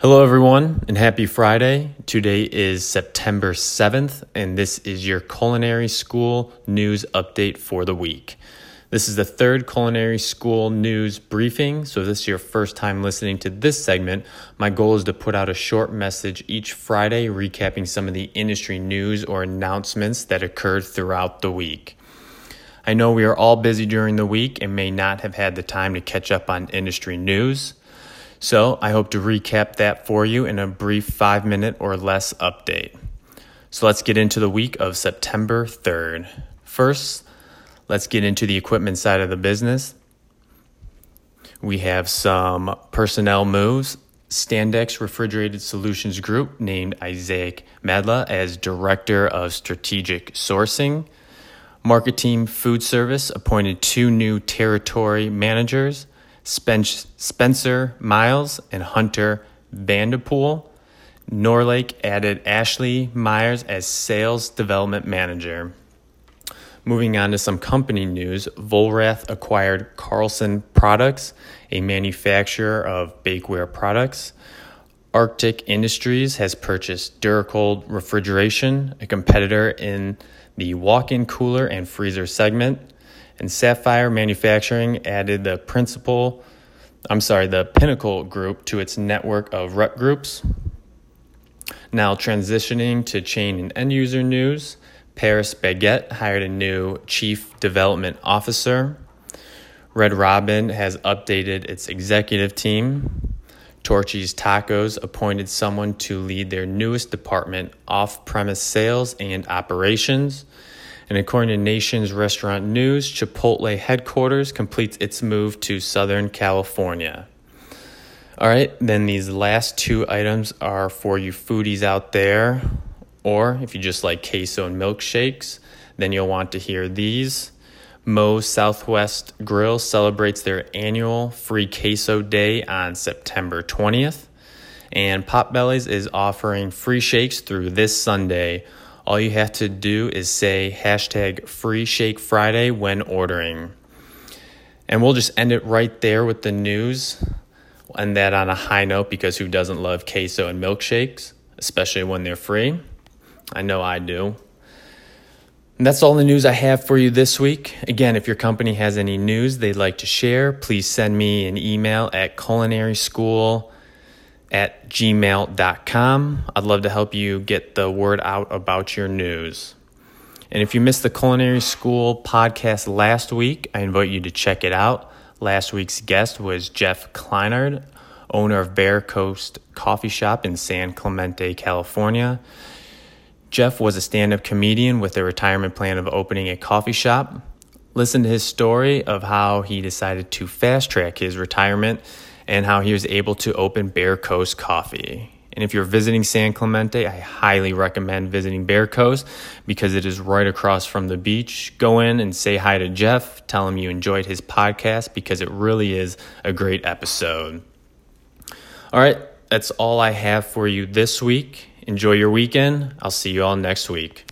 Hello, everyone, and happy Friday. Today is September 7th, and this is your culinary school news update for the week. This is the third culinary school news briefing. So, if this is your first time listening to this segment, my goal is to put out a short message each Friday recapping some of the industry news or announcements that occurred throughout the week. I know we are all busy during the week and may not have had the time to catch up on industry news. So I hope to recap that for you in a brief five minute or less update. So let's get into the week of September 3rd. First, let's get into the equipment side of the business. We have some personnel moves. Standex Refrigerated Solutions Group named Isaac Madla as Director of Strategic Sourcing. Market Team Food Service appointed two new territory managers. Spencer Miles and Hunter Vanderpool. Norlake added Ashley Myers as Sales Development Manager. Moving on to some company news, Vollrath acquired Carlson Products, a manufacturer of bakeware products. Arctic Industries has purchased Duracold Refrigeration, a competitor in the walk in cooler and freezer segment and Sapphire Manufacturing added the principal, I'm sorry, the Pinnacle Group to its network of rep groups. Now transitioning to chain and end user news, Paris Baguette hired a new chief development officer. Red Robin has updated its executive team. Torchy's Tacos appointed someone to lead their newest department, off premise sales and operations. And according to Nation's Restaurant News, Chipotle headquarters completes its move to Southern California. All right, then these last two items are for you foodies out there, or if you just like queso and milkshakes, then you'll want to hear these. Moe's Southwest Grill celebrates their annual free queso day on September 20th, and Potbelly's is offering free shakes through this Sunday all you have to do is say hashtag free shake Friday when ordering. And we'll just end it right there with the news. We'll end that on a high note because who doesn't love queso and milkshakes, especially when they're free? I know I do. And that's all the news I have for you this week. Again, if your company has any news they'd like to share, please send me an email at culinaryschool at gmail.com. I'd love to help you get the word out about your news. And if you missed the Culinary School podcast last week, I invite you to check it out. Last week's guest was Jeff Kleinard, owner of Bear Coast Coffee Shop in San Clemente, California. Jeff was a stand up comedian with a retirement plan of opening a coffee shop. Listen to his story of how he decided to fast track his retirement and how he was able to open Bear Coast Coffee. And if you're visiting San Clemente, I highly recommend visiting Bear Coast because it is right across from the beach. Go in and say hi to Jeff. Tell him you enjoyed his podcast because it really is a great episode. All right, that's all I have for you this week. Enjoy your weekend. I'll see you all next week.